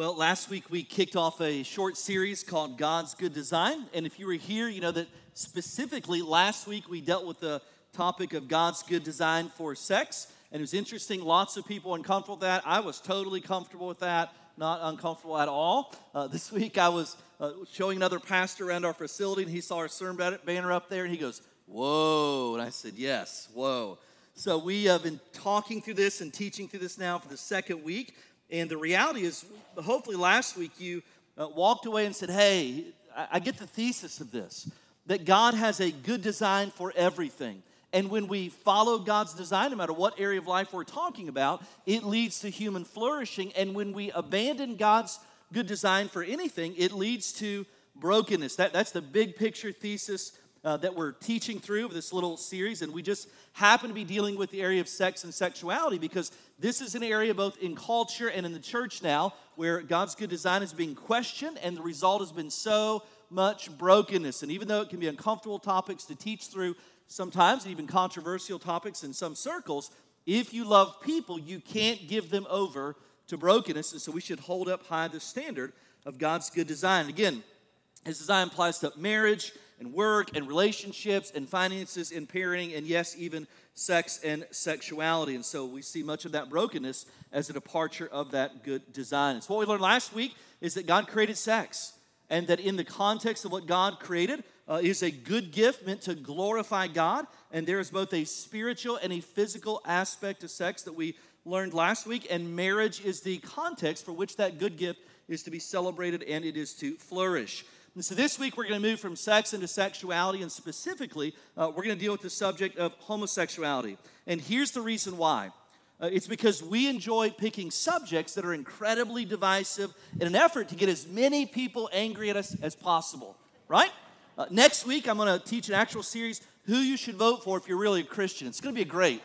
Well, last week we kicked off a short series called God's Good Design. And if you were here, you know that specifically last week we dealt with the topic of God's good design for sex. And it was interesting, lots of people uncomfortable with that. I was totally comfortable with that, not uncomfortable at all. Uh, this week I was uh, showing another pastor around our facility, and he saw our sermon banner up there, and he goes, Whoa. And I said, Yes, whoa. So we have been talking through this and teaching through this now for the second week. And the reality is, hopefully, last week you uh, walked away and said, Hey, I, I get the thesis of this that God has a good design for everything. And when we follow God's design, no matter what area of life we're talking about, it leads to human flourishing. And when we abandon God's good design for anything, it leads to brokenness. That, that's the big picture thesis uh, that we're teaching through this little series, and we just happen to be dealing with the area of sex and sexuality because this is an area both in culture and in the church now where God's good design is being questioned, and the result has been so much brokenness. And even though it can be uncomfortable topics to teach through sometimes, even controversial topics in some circles, if you love people, you can't give them over to brokenness. And so we should hold up high the standard of God's good design. Again, his design applies to marriage and work and relationships and finances and parenting and yes, even sex and sexuality. And so we see much of that brokenness as a departure of that good design. And so what we learned last week is that God created sex and that in the context of what God created uh, is a good gift meant to glorify God. And there is both a spiritual and a physical aspect of sex that we learned last week. And marriage is the context for which that good gift is to be celebrated and it is to flourish. And so this week we're going to move from sex into sexuality, and specifically, uh, we're going to deal with the subject of homosexuality. And here's the reason why. Uh, it's because we enjoy picking subjects that are incredibly divisive in an effort to get as many people angry at us as possible, right? Uh, next week, I'm going to teach an actual series, Who You Should Vote For If You're Really a Christian. It's going to be great.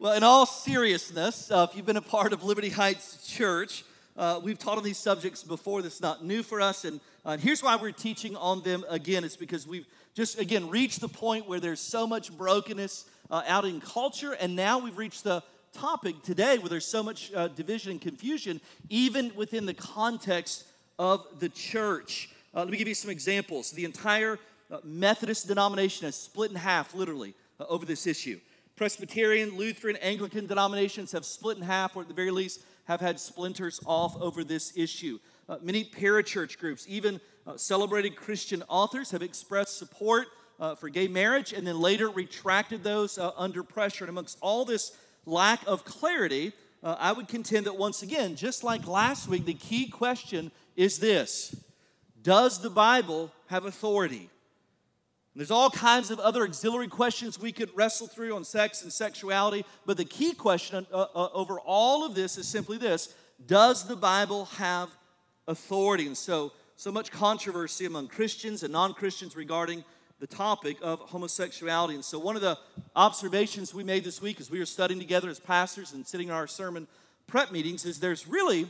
Well, in all seriousness, uh, if you've been a part of Liberty Heights Church, uh, we've taught on these subjects before. This is not new for us. And, uh, and here's why we're teaching on them again. It's because we've just, again, reached the point where there's so much brokenness uh, out in culture. And now we've reached the topic today where there's so much uh, division and confusion, even within the context of the church. Uh, let me give you some examples. The entire Methodist denomination has split in half, literally, over this issue. Presbyterian, Lutheran, Anglican denominations have split in half, or at the very least, have had splinters off over this issue. Uh, many parachurch groups, even uh, celebrated Christian authors, have expressed support uh, for gay marriage and then later retracted those uh, under pressure. And amongst all this lack of clarity, uh, I would contend that once again, just like last week, the key question is this Does the Bible have authority? There's all kinds of other auxiliary questions we could wrestle through on sex and sexuality, but the key question uh, uh, over all of this is simply this Does the Bible have authority? And so, so much controversy among Christians and non Christians regarding the topic of homosexuality. And so, one of the observations we made this week as we were studying together as pastors and sitting in our sermon prep meetings is there's really,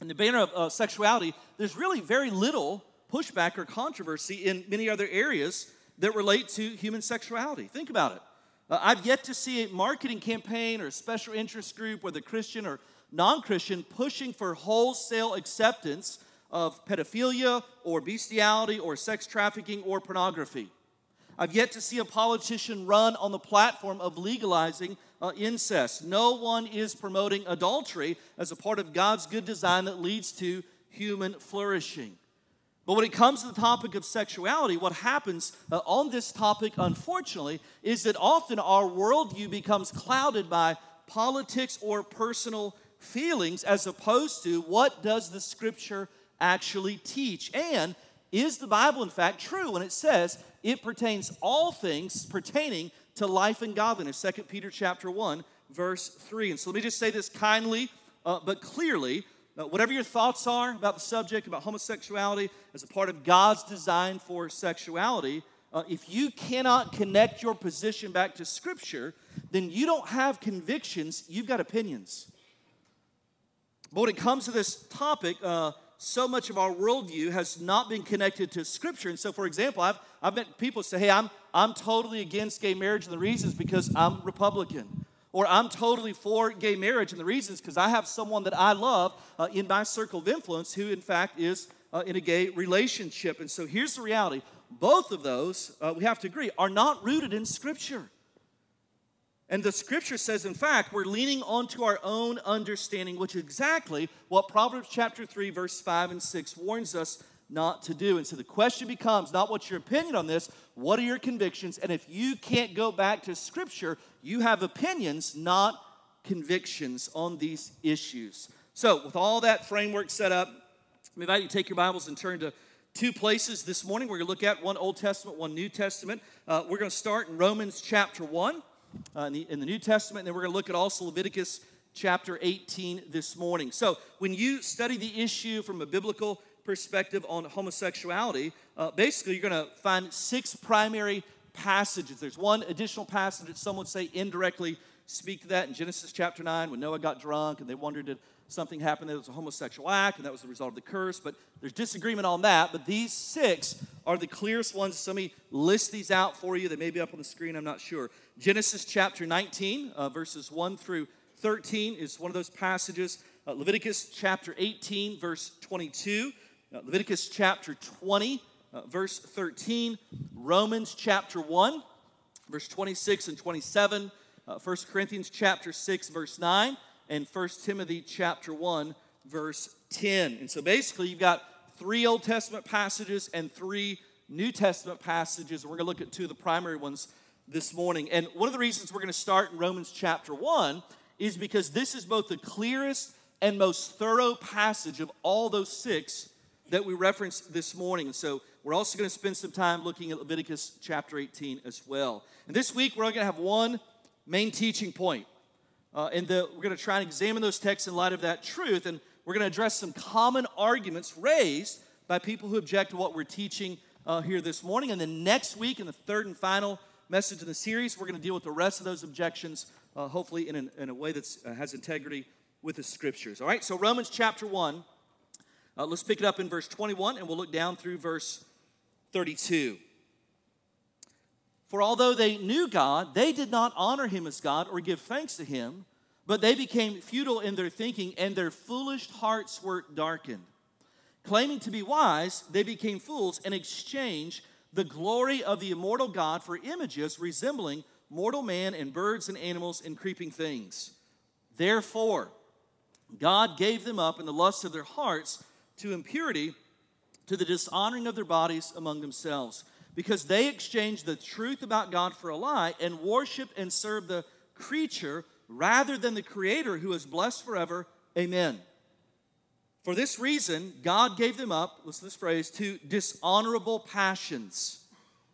in the banner of uh, sexuality, there's really very little pushback or controversy in many other areas that relate to human sexuality. Think about it. Uh, I've yet to see a marketing campaign or a special interest group, whether Christian or non Christian, pushing for wholesale acceptance of pedophilia or bestiality or sex trafficking or pornography. I've yet to see a politician run on the platform of legalizing uh, incest. No one is promoting adultery as a part of God's good design that leads to human flourishing. But when it comes to the topic of sexuality, what happens uh, on this topic, unfortunately, is that often our worldview becomes clouded by politics or personal feelings as opposed to what does the scripture actually teach? And is the Bible, in fact, true when it says it pertains all things pertaining to life and godliness? 2 Peter chapter 1, verse 3. And so let me just say this kindly uh, but clearly whatever your thoughts are about the subject, about homosexuality as a part of God's design for sexuality, uh, if you cannot connect your position back to Scripture, then you don't have convictions, you've got opinions. But when it comes to this topic, uh, so much of our worldview has not been connected to Scripture. And so, for example, I've, I've met people say, hey, I'm, I'm totally against gay marriage, and the reason is because I'm Republican. Or I'm totally for gay marriage. And the reason is because I have someone that I love uh, in my circle of influence who, in fact, is uh, in a gay relationship. And so here's the reality both of those, uh, we have to agree, are not rooted in Scripture. And the scripture says, in fact, we're leaning onto our own understanding, which is exactly what Proverbs chapter 3, verse 5 and 6 warns us not to do. And so the question becomes not what's your opinion on this, what are your convictions? And if you can't go back to scripture, you have opinions, not convictions on these issues. So, with all that framework set up, I invite you to take your Bibles and turn to two places this morning. We're going to look at one Old Testament, one New Testament. Uh, we're going to start in Romans chapter 1 uh, in, the, in the New Testament. And then we're going to look at also Leviticus chapter 18 this morning. So, when you study the issue from a biblical perspective on homosexuality, uh, basically you're going to find six primary passages. There's one additional passage that some would say indirectly speak to that in Genesis chapter 9 when Noah got drunk and they wondered did something happen that was a homosexual act and that was the result of the curse. But there's disagreement on that. But these six are the clearest ones. So let me list these out for you. They may be up on the screen, I'm not sure. Genesis chapter 19, uh, verses 1 through 13 is one of those passages. Uh, Leviticus chapter 18, verse 22. Leviticus chapter 20, uh, verse 13. Romans chapter 1, verse 26 and 27. Uh, 1 Corinthians chapter 6, verse 9. And 1 Timothy chapter 1, verse 10. And so basically, you've got three Old Testament passages and three New Testament passages. We're going to look at two of the primary ones this morning. And one of the reasons we're going to start in Romans chapter 1 is because this is both the clearest and most thorough passage of all those six that we referenced this morning. So we're also going to spend some time looking at Leviticus chapter 18 as well. And this week we're going to have one main teaching point. Uh, and the, we're going to try and examine those texts in light of that truth. And we're going to address some common arguments raised by people who object to what we're teaching uh, here this morning. And then next week, in the third and final message in the series. We're going to deal with the rest of those objections, uh, hopefully in, an, in, a way that uh, has integrity with the scriptures. All right, so Romans chapter 1, uh, let's pick it up in verse 21 and we'll look down through verse 32. For although they knew God, they did not honor him as God or give thanks to him, but they became futile in their thinking and their foolish hearts were darkened. Claiming to be wise, they became fools and exchanged the glory of the immortal God for images resembling mortal man and birds and animals and creeping things. Therefore, God gave them up in the lust of their hearts to impurity, to the dishonoring of their bodies among themselves, because they exchanged the truth about God for a lie and worship and serve the creature rather than the Creator who is blessed forever. Amen. For this reason, God gave them up, listen to this phrase, to dishonorable passions.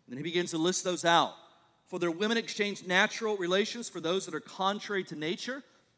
And he begins to list those out. For their women exchanged natural relations for those that are contrary to nature,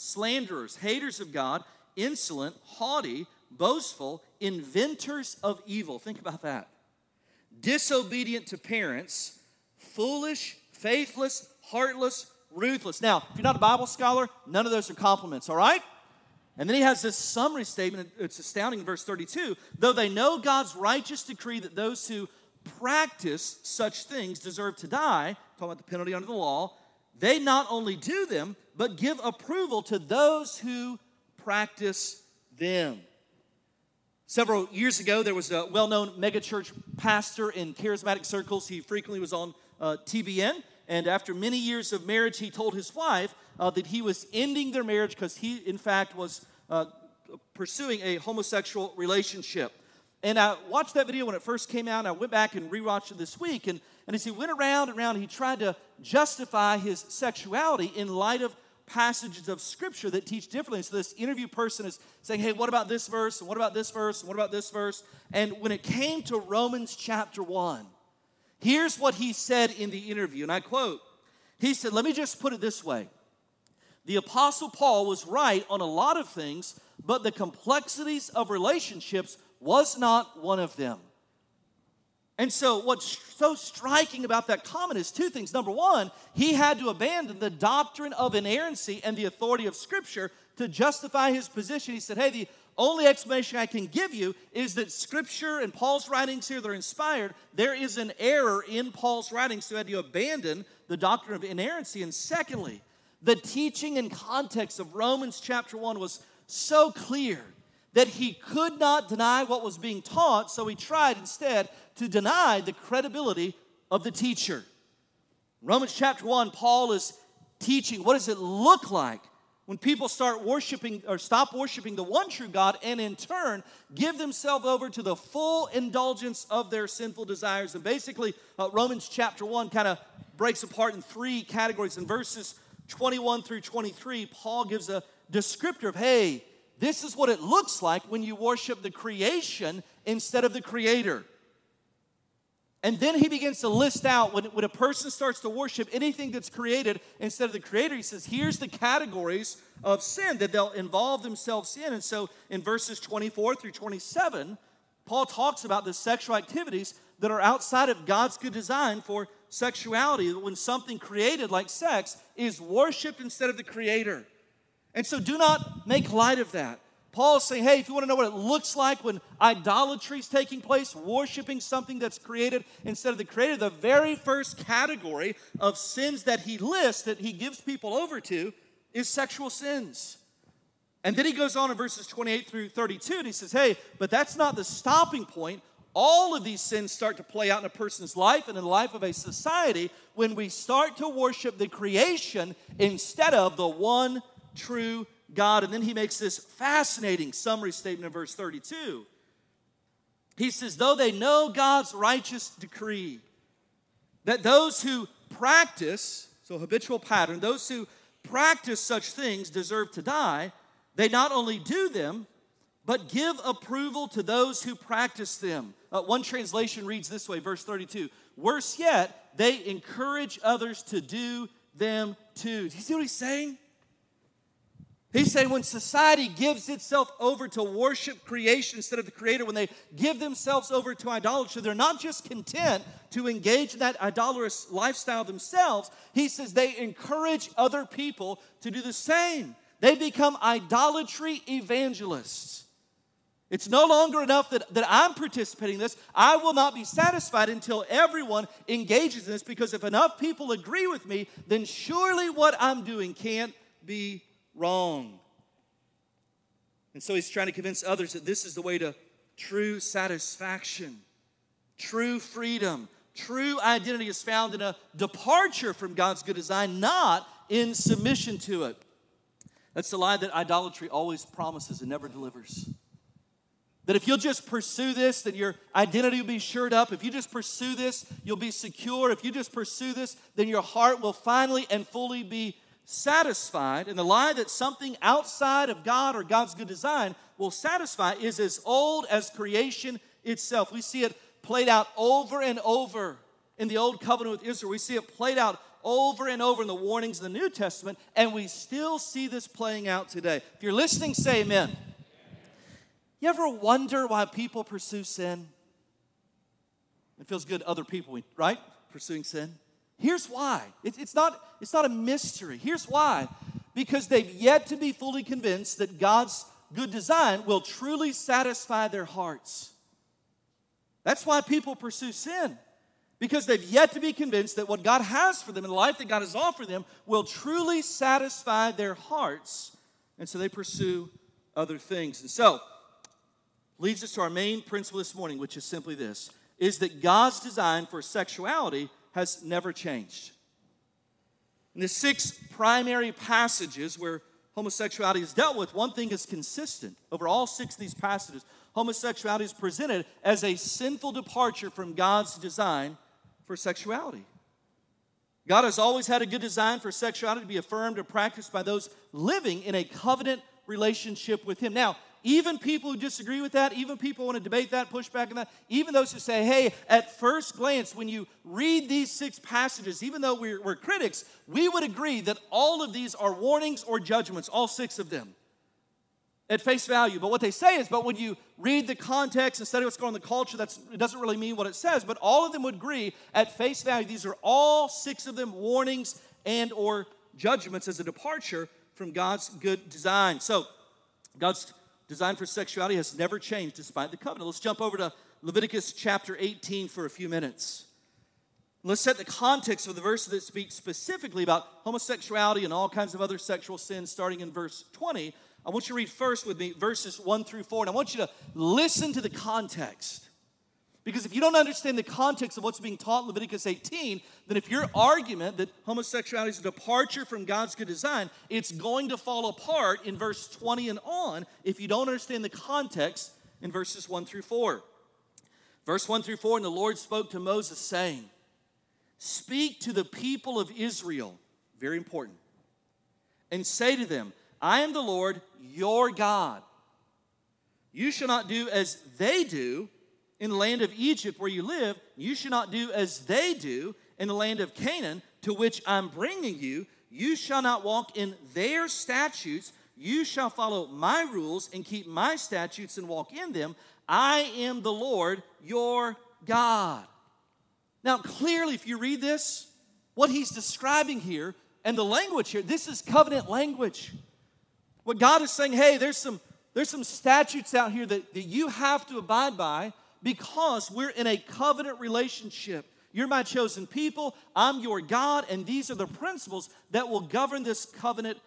slanderers, haters of God, insolent, haughty, boastful, inventors of evil. Think about that. Disobedient to parents, foolish, faithless, heartless, ruthless. Now, if you're not a Bible scholar, none of those are compliments, all right? And then he has this summary statement. It's astounding in verse 32. Though they know God's righteous decree that those who practice such things deserve to die, talking about the penalty under the law, they not only do them, but give approval to those who practice them. Several years ago, there was a well known megachurch pastor in charismatic circles. He frequently was on uh, TBN. And after many years of marriage, he told his wife uh, that he was ending their marriage because he, in fact, was uh, pursuing a homosexual relationship. And I watched that video when it first came out, and I went back and rewatched it this week. And, and as he went around and around, he tried to justify his sexuality in light of passages of scripture that teach differently. So this interview person is saying, Hey, what about this verse? And what about this verse? And what about this verse? And when it came to Romans chapter 1, Here's what he said in the interview, and I quote He said, Let me just put it this way. The Apostle Paul was right on a lot of things, but the complexities of relationships was not one of them. And so, what's so striking about that comment is two things. Number one, he had to abandon the doctrine of inerrancy and the authority of Scripture to justify his position. He said, Hey, the only explanation I can give you is that Scripture and Paul's writings here, they're inspired. There is an error in Paul's writings, so he had to abandon the doctrine of inerrancy. And secondly, the teaching and context of Romans chapter 1 was so clear that he could not deny what was being taught, so he tried instead to deny the credibility of the teacher. Romans chapter 1, Paul is teaching what does it look like when people start worshiping or stop worshiping the one true God and in turn give themselves over to the full indulgence of their sinful desires. And basically, uh, Romans chapter 1 kind of breaks apart in three categories. In verses 21 through 23, Paul gives a descriptor of hey, this is what it looks like when you worship the creation instead of the creator. And then he begins to list out when, when a person starts to worship anything that's created instead of the creator, he says, here's the categories of sin that they'll involve themselves in. And so in verses 24 through 27, Paul talks about the sexual activities that are outside of God's good design for sexuality, when something created like sex is worshiped instead of the creator. And so do not make light of that. Paul's saying, hey, if you want to know what it looks like when idolatry is taking place, worshiping something that's created instead of the creator, the very first category of sins that he lists, that he gives people over to, is sexual sins. And then he goes on in verses 28 through 32, and he says, hey, but that's not the stopping point. All of these sins start to play out in a person's life and in the life of a society when we start to worship the creation instead of the one true God. And then he makes this fascinating summary statement in verse 32. He says, Though they know God's righteous decree, that those who practice, so habitual pattern, those who practice such things deserve to die, they not only do them, but give approval to those who practice them. Uh, one translation reads this way, verse 32 Worse yet, they encourage others to do them too. Do you see what he's saying? He's said, when society gives itself over to worship creation instead of the creator, when they give themselves over to idolatry, they're not just content to engage in that idolatrous lifestyle themselves. He says they encourage other people to do the same. They become idolatry evangelists. It's no longer enough that, that I'm participating in this. I will not be satisfied until everyone engages in this because if enough people agree with me, then surely what I'm doing can't be wrong. And so he's trying to convince others that this is the way to true satisfaction, true freedom, true identity is found in a departure from God's good design, not in submission to it. That's the lie that idolatry always promises and never delivers. That if you'll just pursue this, then your identity will be shored up. If you just pursue this, you'll be secure. If you just pursue this, then your heart will finally and fully be satisfied, and the lie that something outside of God or God's good design will satisfy is as old as creation itself. We see it played out over and over in the Old Covenant with Israel. We see it played out over and over in the warnings of the New Testament, and we still see this playing out today. If you're listening, say amen. You ever wonder why people pursue sin? It feels good other people, right? Pursuing sin. Here's why. It's, not, it's not a mystery. Here's why. Because they've yet to be fully convinced that God's good design will truly satisfy their hearts. That's why people pursue sin. Because they've yet to be convinced that what God has for them and the life that God has offered them will truly satisfy their hearts. And so they pursue other things. And so, leads us to our main principle this morning, which is simply this is that God's design for sexuality has never changed. In the six primary passages where homosexuality is dealt with, one thing is consistent. Over all six of these passages, homosexuality is presented as a sinful departure from God's design for sexuality. God has always had a good design for sexuality to be affirmed or practiced by those living in a covenant relationship with Him. Now, even people who disagree with that, even people who want to debate that, push back on that, even those who say, hey, at first glance, when you read these six passages, even though we're, we're critics, we would agree that all of these are warnings or judgments, all six of them at face value. But what they say is, but when you read the context and study what's going on in the culture, that's, it doesn't really mean what it says. But all of them would agree at face value. These are all six of them warnings and or judgments as a departure from God's good design. So God's design for sexuality has never changed despite the covenant. Let's jump over to Leviticus chapter 18 for a few minutes. Let's set the context of the verse that speaks specifically about homosexuality and all kinds of other sexual sins, starting in verse 20. I want you to read first with me verses 1 through 4, and I want you to listen to the context. Because if you don't understand the context of what's being taught in Leviticus 18, then if your argument that homosexuality is a departure from God's good design, it's going to fall apart in verse 20 and on if you don't understand the context in verses 1 through 4. Verse 1 through 4 And the Lord spoke to Moses, saying, Speak to the people of Israel, very important, and say to them, I am the Lord your God. You shall not do as they do in the land of Egypt where you live. You shall not do as they do in the land of Canaan to which I'm bringing you. You shall not walk in their statutes. You shall follow my rules and keep my statutes and walk in them. I am the Lord your God. Now, clearly, if you read this, what he's describing here and the language here, this is covenant language. What God is saying, hey, there's some, there's some statutes out here that, that you have to abide by because we're in a covenant relationship. You're my chosen people, I'm your God, and these are the principles that will govern this covenant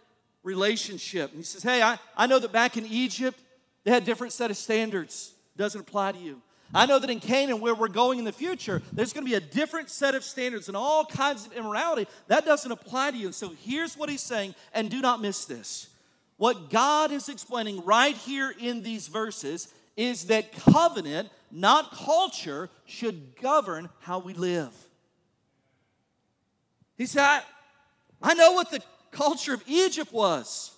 relationship. And he says, Hey, I, I know that back in Egypt, they had different set of standards. Doesn't apply to you. I know that in Canaan, where we're going in the future, there's going to be a different set of standards and all kinds of immorality. That doesn't apply to you. And so here's what he's saying, and do not miss this. What God is explaining right here in these verses is that covenant, not culture, should govern how we live. He said, I, know what the culture of Egypt was,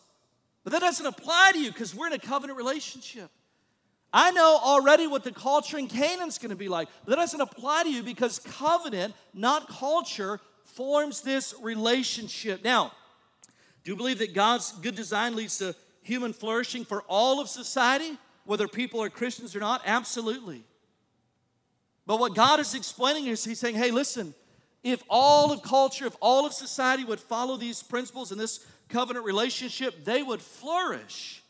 but that doesn't apply to you because we're in a covenant relationship. I know already what the culture in Canaan's going to be like, but that doesn't apply to you because covenant, not culture, forms this relationship. Now, do you believe that God's good design leads to human flourishing for all of society, whether people are Christians or not? Absolutely. But what God is explaining is He's saying, hey, listen, if all of culture, if all of society would follow these principles in this covenant relationship, they would flourish.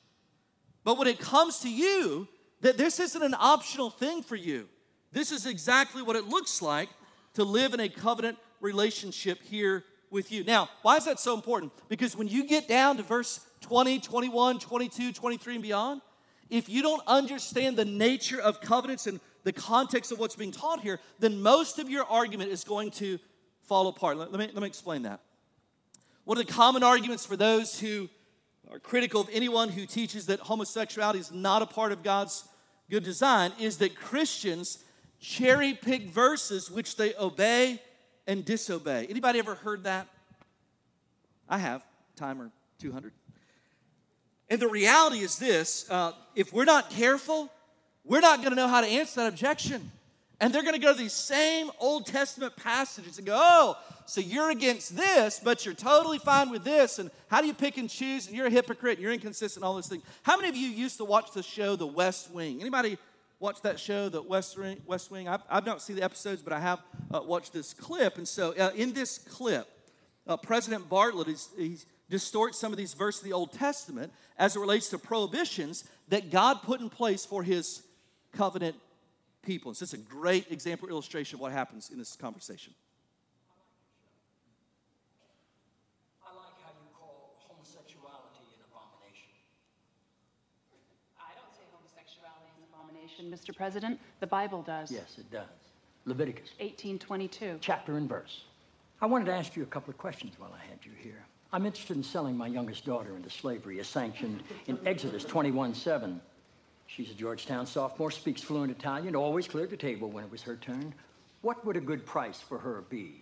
But when it comes to you, that this isn't an optional thing for you. This is exactly what it looks like to live in a covenant relationship here with you. Now, why is that so important? Because when you get down to verse 20, 21, 22, 23, and beyond, if you don't understand the nature of covenants and the context of what's being taught here, then most of your argument is going to fall apart. Let, me, let me explain that. One of the common arguments for those who are critical of anyone who teaches that homosexuality is not a part of God's good design is that Christians cherry pick verses which they obey and disobey. Anybody ever heard that? I have, timer 200. And the reality is this uh, if we're not careful, we're not going to know how to answer that objection. And they're going to go to these same Old Testament passages and go, oh, so you're against this, but you're totally fine with this. And how do you pick and choose? And you're a hypocrite, and you're inconsistent, all those things. How many of you used to watch the show The West Wing? Anybody watch that show, The West Wing? West Wing? I've, I've not seen the episodes, but I have uh, watched this clip. And so uh, in this clip, uh, President Bartlet is, he distorts some of these verses of the Old Testament as it relates to prohibitions that God put in place for his covenant people. So it's a great example illustration of what happens in this conversation. I like how you call homosexuality an abomination. I don't say homosexuality is an abomination, Mr. President. The Bible does. Yes, it does. Leviticus 1822. Chapter and verse. I wanted to ask you a couple of questions while I had you here. I'm interested in selling my youngest daughter into slavery as sanctioned in Exodus 21:7. She's a Georgetown sophomore, speaks fluent Italian, always cleared the table when it was her turn. What would a good price for her be?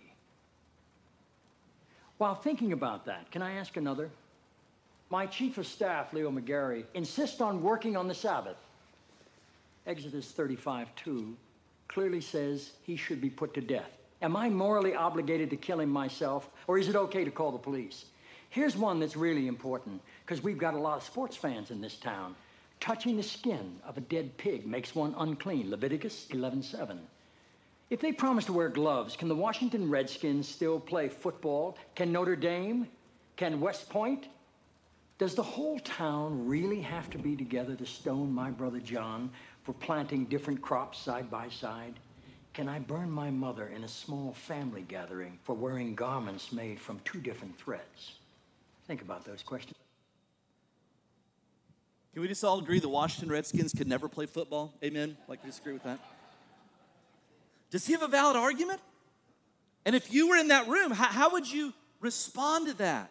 While thinking about that, can I ask another? My chief of staff, Leo McGarry, insists on working on the Sabbath. Exodus 35:2 clearly says he should be put to death. Am I morally obligated to kill him myself, or is it okay to call the police? Here's one that's really important, because we've got a lot of sports fans in this town. Touching the skin of a dead pig makes one unclean. Leviticus 11:7. If they promise to wear gloves, can the Washington Redskins still play football? Can Notre Dame? Can West Point? Does the whole town really have to be together to stone my brother John for planting different crops side by side? Can I burn my mother in a small family gathering for wearing garments made from two different threads? Think about those questions. Can we just all agree the Washington Redskins could never play football? Amen? Like, we disagree with that? Does he have a valid argument? And if you were in that room, how, how would you respond to that?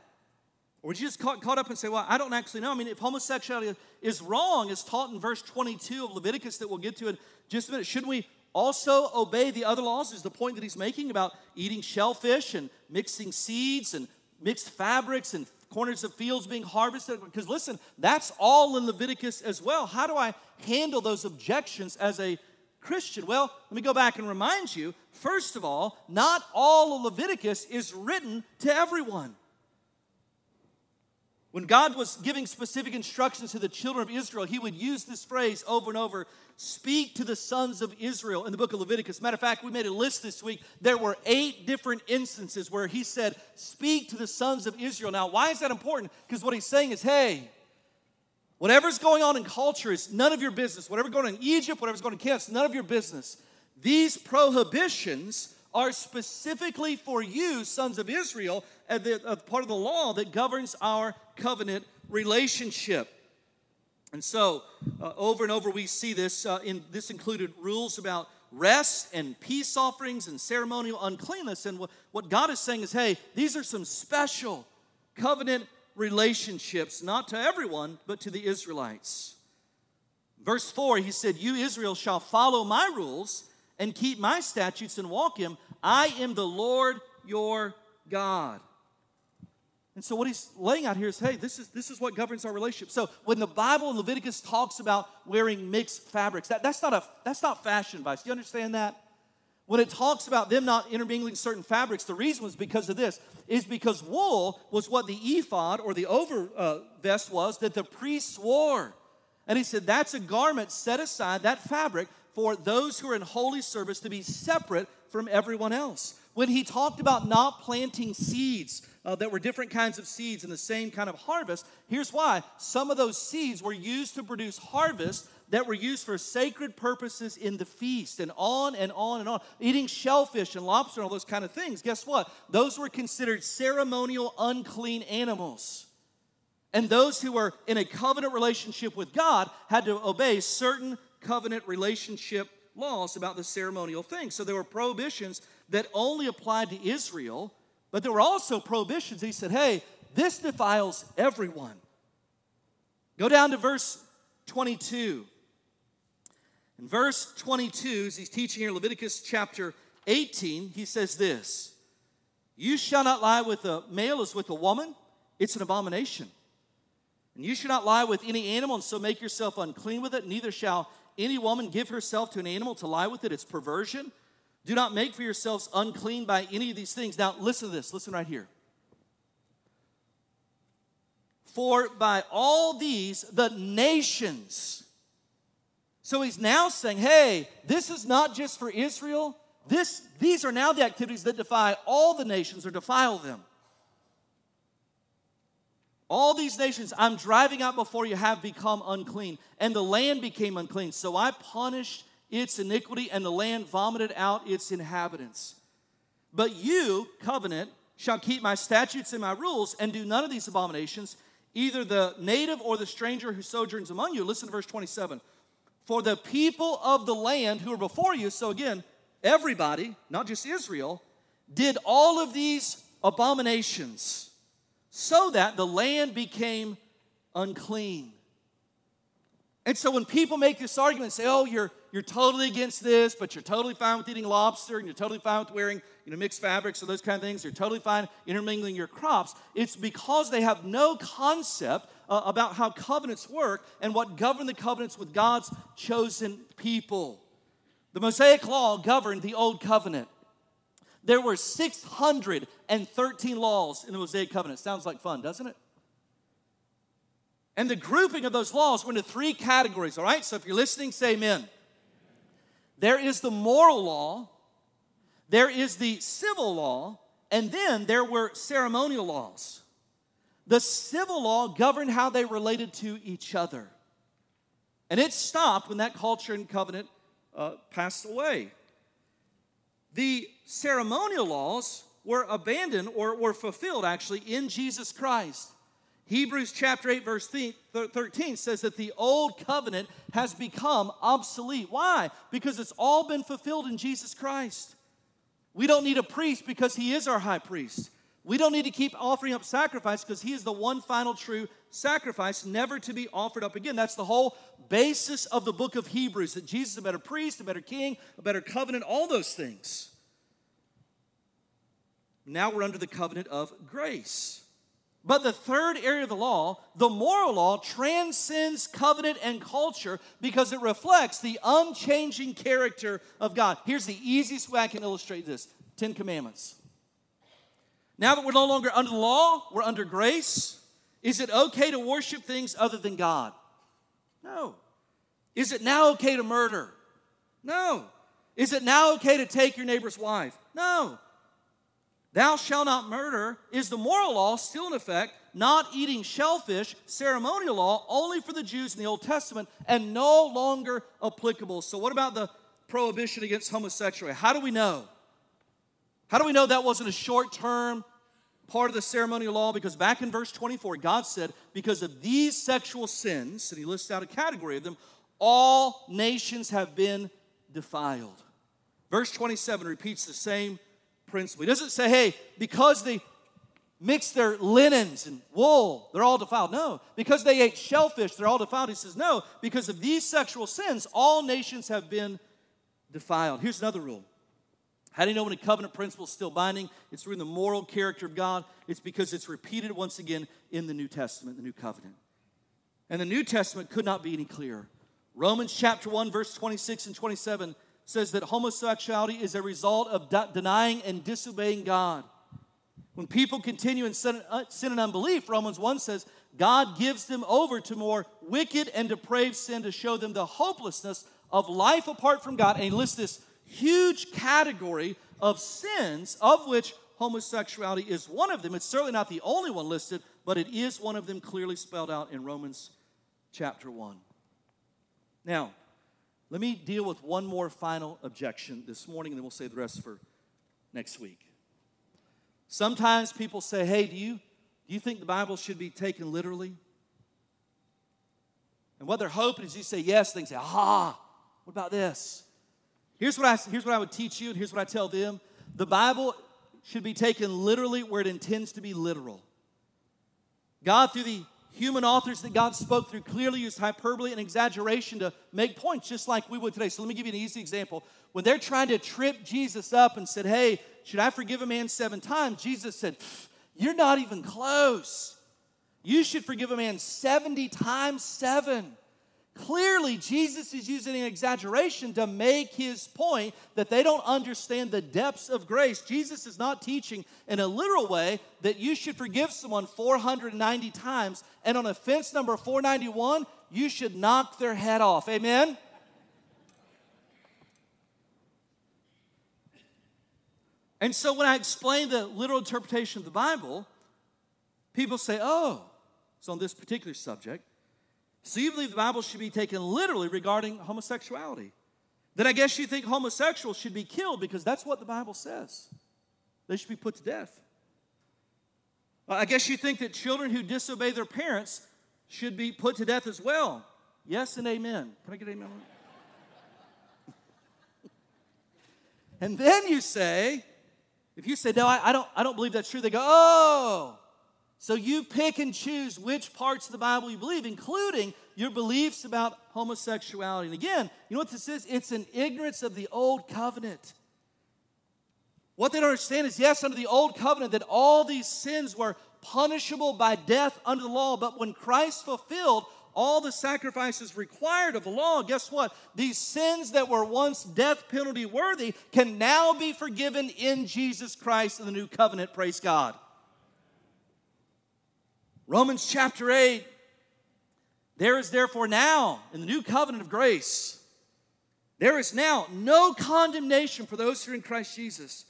Or would you just caught, caught up and say, well, I don't actually know? I mean, if homosexuality is wrong, as taught in verse 22 of Leviticus that we'll get to in just a minute, shouldn't we also obey the other laws? Is the point that he's making about eating shellfish and mixing seeds and mixed fabrics and corners of fields being harvested? Because listen, that's all in Leviticus as well. How do I handle those objections as a Christian? Well, let me go back and remind you first of all, not all of Leviticus is written to everyone. When God was giving specific instructions to the children of Israel, he would use this phrase over and over speak to the sons of Israel in the book of Leviticus. Matter of fact, we made a list this week. There were eight different instances where he said, Speak to the sons of Israel. Now, why is that important? Because what he's saying is, hey, whatever's going on in culture is none of your business. Whatever's going on in Egypt, whatever's going on in Canaan, none of your business. These prohibitions are specifically for you, sons of Israel, as uh, part of the law that governs our covenant relationship. And so, uh, over and over, we see this. Uh, in this included rules about rest and peace offerings and ceremonial uncleanness. And what, what God is saying is, hey, these are some special covenant relationships, not to everyone, but to the Israelites. Verse 4, he said, You, Israel, shall follow my rules and keep my statutes and walk him. I am the Lord your God. And so what he's laying out here is, hey, this is this is what governs our relationship. So when the Bible in Leviticus talks about wearing mixed fabrics, that, that's not a that's not fashion advice. Do you understand that? When it talks about them not intermingling certain fabrics, the reason was because of this, is because wool was what the ephod or the over uh, vest was that the priests wore. And he said that's a garment set aside, that fabric, for those who are in holy service to be separate from everyone else. When he talked about not planting seeds uh, that were different kinds of seeds in the same kind of harvest, here's why. Some of those seeds were used to produce harvest that were used for sacred purposes in the feast, and on and on and on. Eating shellfish and lobster and all those kind of things. Guess what? Those were considered ceremonial unclean animals. And those who were in a covenant relationship with God had to obey certain covenant relationship laws about the ceremonial things. So there were prohibitions that only applied to Israel, but there were also prohibitions. He said, hey, this defiles everyone. Go down to verse 22. In verse 22, as he's teaching here, Leviticus chapter 18, he says this You shall not lie with a male as with a woman, it's an abomination. And you shall not lie with any animal, and so make yourself unclean with it, neither shall any woman give herself to an animal to lie with it, it's perversion. Do not make for yourselves unclean by any of these things. Now, listen to this. Listen right here. For by all these, the nations. So he's now saying, hey, this is not just for Israel. This, these are now the activities that defy all the nations or defile them. All these nations I'm driving out before you have become unclean, and the land became unclean. So I punished its iniquity, and the land vomited out its inhabitants. But you, covenant, shall keep my statutes and my rules, and do none of these abominations, either the native or the stranger who sojourns among you. Listen to verse 27. For the people of the land who are before you, so again, everybody, not just Israel, did all of these abominations so that the land became unclean. And so when people make this argument, say, oh, you're, you're totally against this, but you're totally fine with eating lobster and you're totally fine with wearing you know, mixed fabrics or those kind of things. You're totally fine intermingling your crops. It's because they have no concept uh, about how covenants work and what govern the covenants with God's chosen people. The Mosaic Law governed the Old Covenant. There were 613 laws in the Mosaic Covenant. Sounds like fun, doesn't it? And the grouping of those laws were into three categories, all right? So if you're listening, say amen. There is the moral law, there is the civil law, and then there were ceremonial laws. The civil law governed how they related to each other. And it stopped when that culture and covenant uh, passed away. The ceremonial laws were abandoned or were fulfilled actually in Jesus Christ. Hebrews chapter 8, verse 13 says that the old covenant has become obsolete. Why? Because it's all been fulfilled in Jesus Christ. We don't need a priest because he is our high priest. We don't need to keep offering up sacrifice because he is the one final true sacrifice, never to be offered up again. That's the whole basis of the book of Hebrews that Jesus is a better priest, a better king, a better covenant, all those things. Now we're under the covenant of grace. But the third area of the law, the moral law, transcends covenant and culture because it reflects the unchanging character of God. Here's the easiest way I can illustrate this Ten Commandments. Now that we're no longer under the law, we're under grace. Is it okay to worship things other than God? No. Is it now okay to murder? No. Is it now okay to take your neighbor's wife? No. Thou shalt not murder is the moral law still in effect, not eating shellfish, ceremonial law only for the Jews in the Old Testament and no longer applicable. So, what about the prohibition against homosexuality? How do we know? How do we know that wasn't a short term part of the ceremonial law? Because back in verse 24, God said, Because of these sexual sins, and He lists out a category of them, all nations have been defiled. Verse 27 repeats the same principle. He doesn't say, hey, because they mixed their linens and wool, they're all defiled. No. Because they ate shellfish, they're all defiled. He says, no. Because of these sexual sins, all nations have been defiled. Here's another rule. How do you know when a covenant principle is still binding? It's through the moral character of God. It's because it's repeated once again in the New Testament, the New Covenant. And the New Testament could not be any clearer. Romans chapter 1, verse 26 and 27 says that homosexuality is a result of de- denying and disobeying God. When people continue in sin, uh, sin and unbelief, Romans 1 says, God gives them over to more wicked and depraved sin to show them the hopelessness of life apart from God. And he lists this huge category of sins, of which homosexuality is one of them. It's certainly not the only one listed, but it is one of them clearly spelled out in Romans chapter 1. Now, let me deal with one more final objection this morning, and then we'll say the rest for next week. Sometimes people say, Hey, do you, do you think the Bible should be taken literally? And what they're hoping is you say yes, they say, Ah, what about this? Here's what, I, here's what I would teach you, and here's what I tell them. The Bible should be taken literally where it intends to be literal. God, through the human authors that God spoke through clearly used hyperbole and exaggeration to make points, just like we would today. So let me give you an easy example. When they're trying to trip Jesus up and said, Hey, should I forgive a man seven times? Jesus said, You're not even close. You should forgive a man 70 times seven. Clearly, Jesus is using an exaggeration to make his point that they don't understand the depths of grace. Jesus is not teaching in a literal way that you should forgive someone 490 times, and on offense number 491, you should knock their head off. Amen? And so when I explain the literal interpretation of the Bible, people say, oh, so on this particular subject, so you believe the Bible should be taken literally regarding homosexuality. Then I guess you think homosexuals should be killed because that's what the Bible says. They should be put to death. I guess you think that children who disobey their parents should be put to death as well. Yes and amen. Can I get amen? and then you say, if you say, no, I, I, don't, I don't believe that's true, they go, oh, So you pick and choose which parts of the Bible you believe, including your beliefs about homosexuality. And again, you know what this is? It's an ignorance of the old covenant. What they don't understand is yes, under the old covenant, that all these sins were punishable by death under the law, but when Christ fulfilled all the sacrifices required of the law, guess what? These sins that were once death penalty worthy can now be forgiven in Jesus Christ in the new covenant. Praise God. Romans chapter 8 there is therefore now in the new covenant of grace, there is now no condemnation for those who are in Christ Jesus.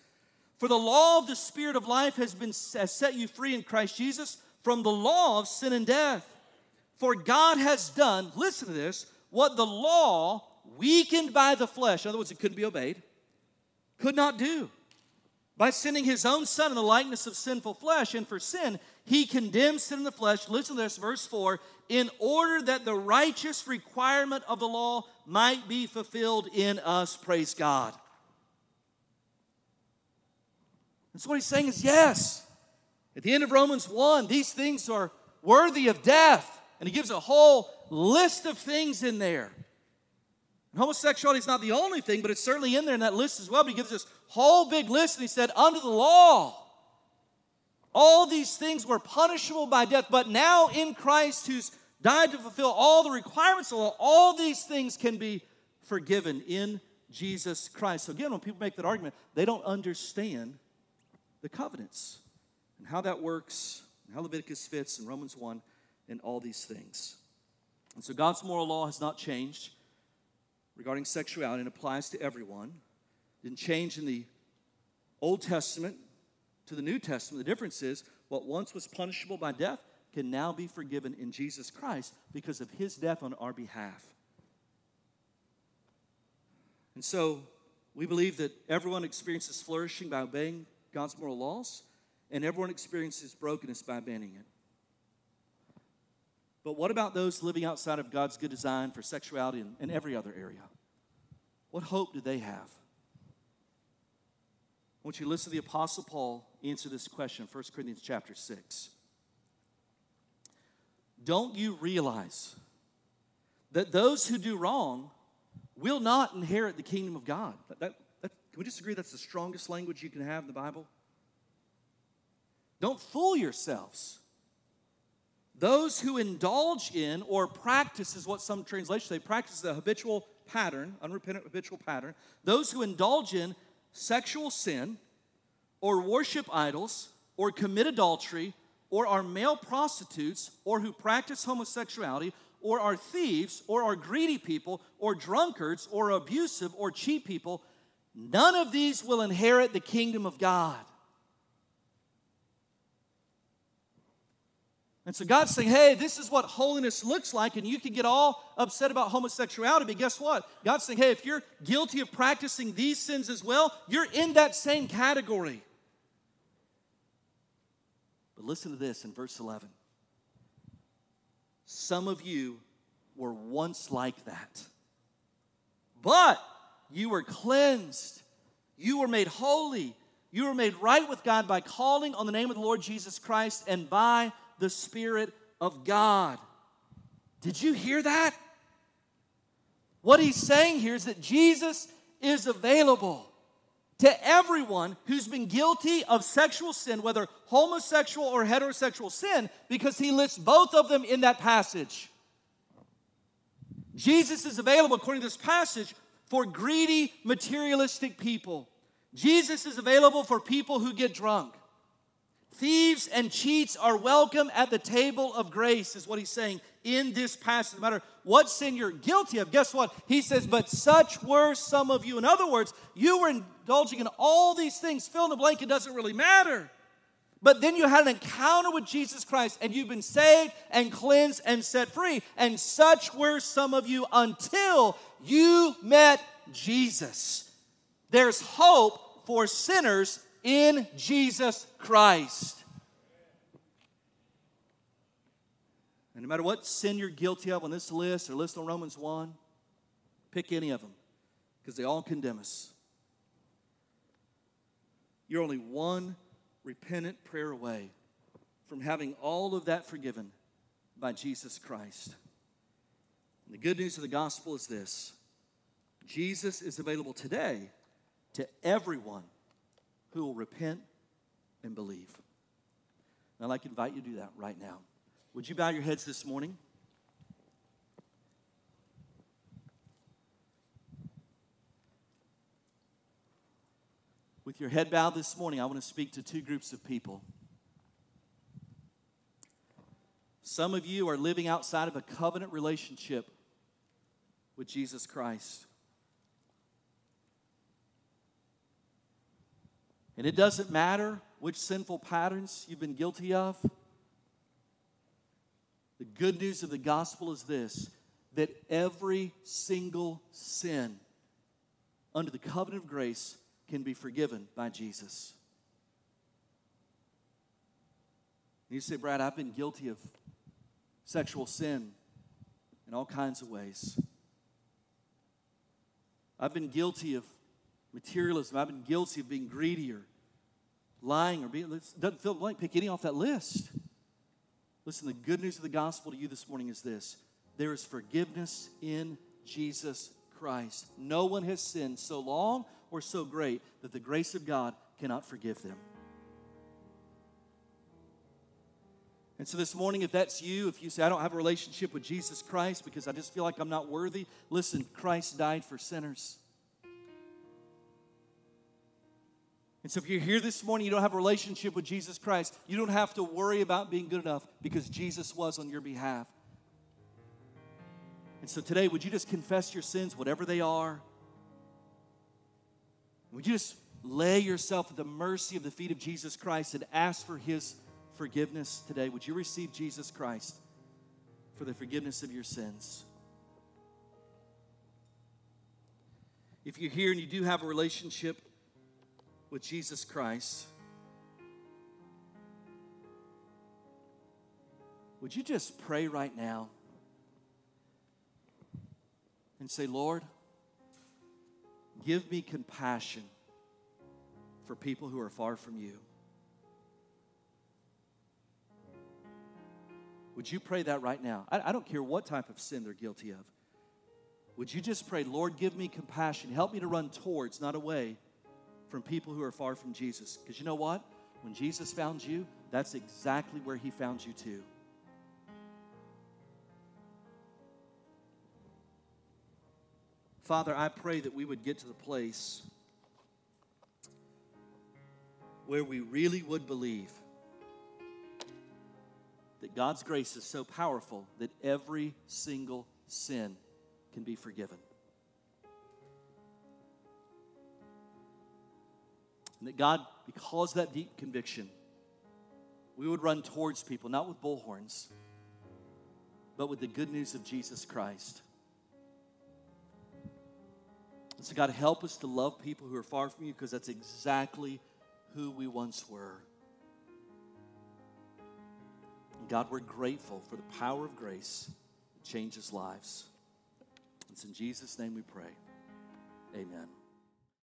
For the law of the Spirit of life has been has set you free in Christ Jesus from the law of sin and death. For God has done, listen to this, what the law, weakened by the flesh, in other words, it couldn't be obeyed, could not do. By sending his own son in the likeness of sinful flesh, and for sin, he condemns sin in the flesh. Listen to this, verse 4 in order that the righteous requirement of the law might be fulfilled in us. Praise God. And so what he's saying is yes. At the end of Romans 1, these things are worthy of death. And he gives a whole list of things in there. And homosexuality is not the only thing, but it's certainly in there in that list as well. But he gives this whole big list, and he said, under the law, all these things were punishable by death, but now in Christ, who's died to fulfill all the requirements of the law, all these things can be forgiven in Jesus Christ. So, again, when people make that argument, they don't understand the covenants and how that works, and how Leviticus fits, in Romans 1, and all these things. And so, God's moral law has not changed regarding sexuality and applies to everyone. It didn't change in the Old Testament to the New Testament. The difference is what once was punishable by death can now be forgiven in Jesus Christ because of his death on our behalf. And so we believe that everyone experiences flourishing by obeying God's moral laws, and everyone experiences brokenness by abandoning it. But what about those living outside of God's good design for sexuality and, and every other area? What hope do they have? I want you to listen to the Apostle Paul answer this question, 1 Corinthians chapter 6. Don't you realize that those who do wrong will not inherit the kingdom of God? That, that, that, can we just agree that's the strongest language you can have in the Bible? Don't fool yourselves. Those who indulge in or practice is what some translations say, practice the habitual pattern, unrepentant habitual pattern. Those who indulge in sexual sin or worship idols or commit adultery or are male prostitutes or who practice homosexuality or are thieves or are greedy people or drunkards or abusive or cheap people, none of these will inherit the kingdom of God. And so God's saying, hey, this is what holiness looks like, and you can get all upset about homosexuality, but guess what? God's saying, hey, if you're guilty of practicing these sins as well, you're in that same category. But listen to this in verse 11. Some of you were once like that, but you were cleansed, you were made holy, you were made right with God by calling on the name of the Lord Jesus Christ and by the Spirit of God. Did you hear that? What he's saying here is that Jesus is available to everyone who's been guilty of sexual sin, whether homosexual or heterosexual sin, because he lists both of them in that passage. Jesus is available, according to this passage, for greedy, materialistic people. Jesus is available for people who get drunk. Thieves and cheats are welcome at the table of grace, is what he's saying in this passage. No matter what sin you're guilty of, guess what? He says, But such were some of you. In other words, you were indulging in all these things. Fill in the blank, it doesn't really matter. But then you had an encounter with Jesus Christ and you've been saved and cleansed and set free. And such were some of you until you met Jesus. There's hope for sinners in Jesus Christ. And no matter what sin you're guilty of on this list or list on Romans 1, pick any of them because they all condemn us. You're only one repentant prayer away from having all of that forgiven by Jesus Christ. And the good news of the gospel is this Jesus is available today to everyone who will repent and believe. And I'd like to invite you to do that right now. Would you bow your heads this morning? With your head bowed this morning, I want to speak to two groups of people. Some of you are living outside of a covenant relationship with Jesus Christ. And it doesn't matter which sinful patterns you've been guilty of. The good news of the gospel is this that every single sin under the covenant of grace can be forgiven by Jesus. And you say, Brad, I've been guilty of sexual sin in all kinds of ways. I've been guilty of materialism. I've been guilty of being greedy or lying or being, doesn't feel blank. pick any off that list. Listen, the good news of the gospel to you this morning is this there is forgiveness in Jesus Christ. No one has sinned so long or so great that the grace of God cannot forgive them. And so this morning, if that's you, if you say, I don't have a relationship with Jesus Christ because I just feel like I'm not worthy, listen, Christ died for sinners. And so if you're here this morning, you don't have a relationship with Jesus Christ, you don't have to worry about being good enough because Jesus was on your behalf. And so today, would you just confess your sins, whatever they are? Would you just lay yourself at the mercy of the feet of Jesus Christ and ask for his forgiveness today? Would you receive Jesus Christ for the forgiveness of your sins? If you're here and you do have a relationship with Jesus Christ, would you just pray right now and say, Lord, give me compassion for people who are far from you? Would you pray that right now? I, I, don't care what type of sin they're guilty of. Would you just pray, Lord, give me compassion. Help me to run towards, not away from people who are far from Jesus. Because you know what? When Jesus found you, that's exactly where he found you too. Father, I pray that we would get to the place where we really would believe that God's grace is so powerful that every single sin can be forgiven. And that God, because that deep conviction, we would run towards people, not with bullhorns, but with the good news of Jesus Christ. And so, God, help us to love people who are far from you because that's exactly who we once were. And God, we're grateful for the power of grace that changes lives. It's in Jesus' name we pray. Amen.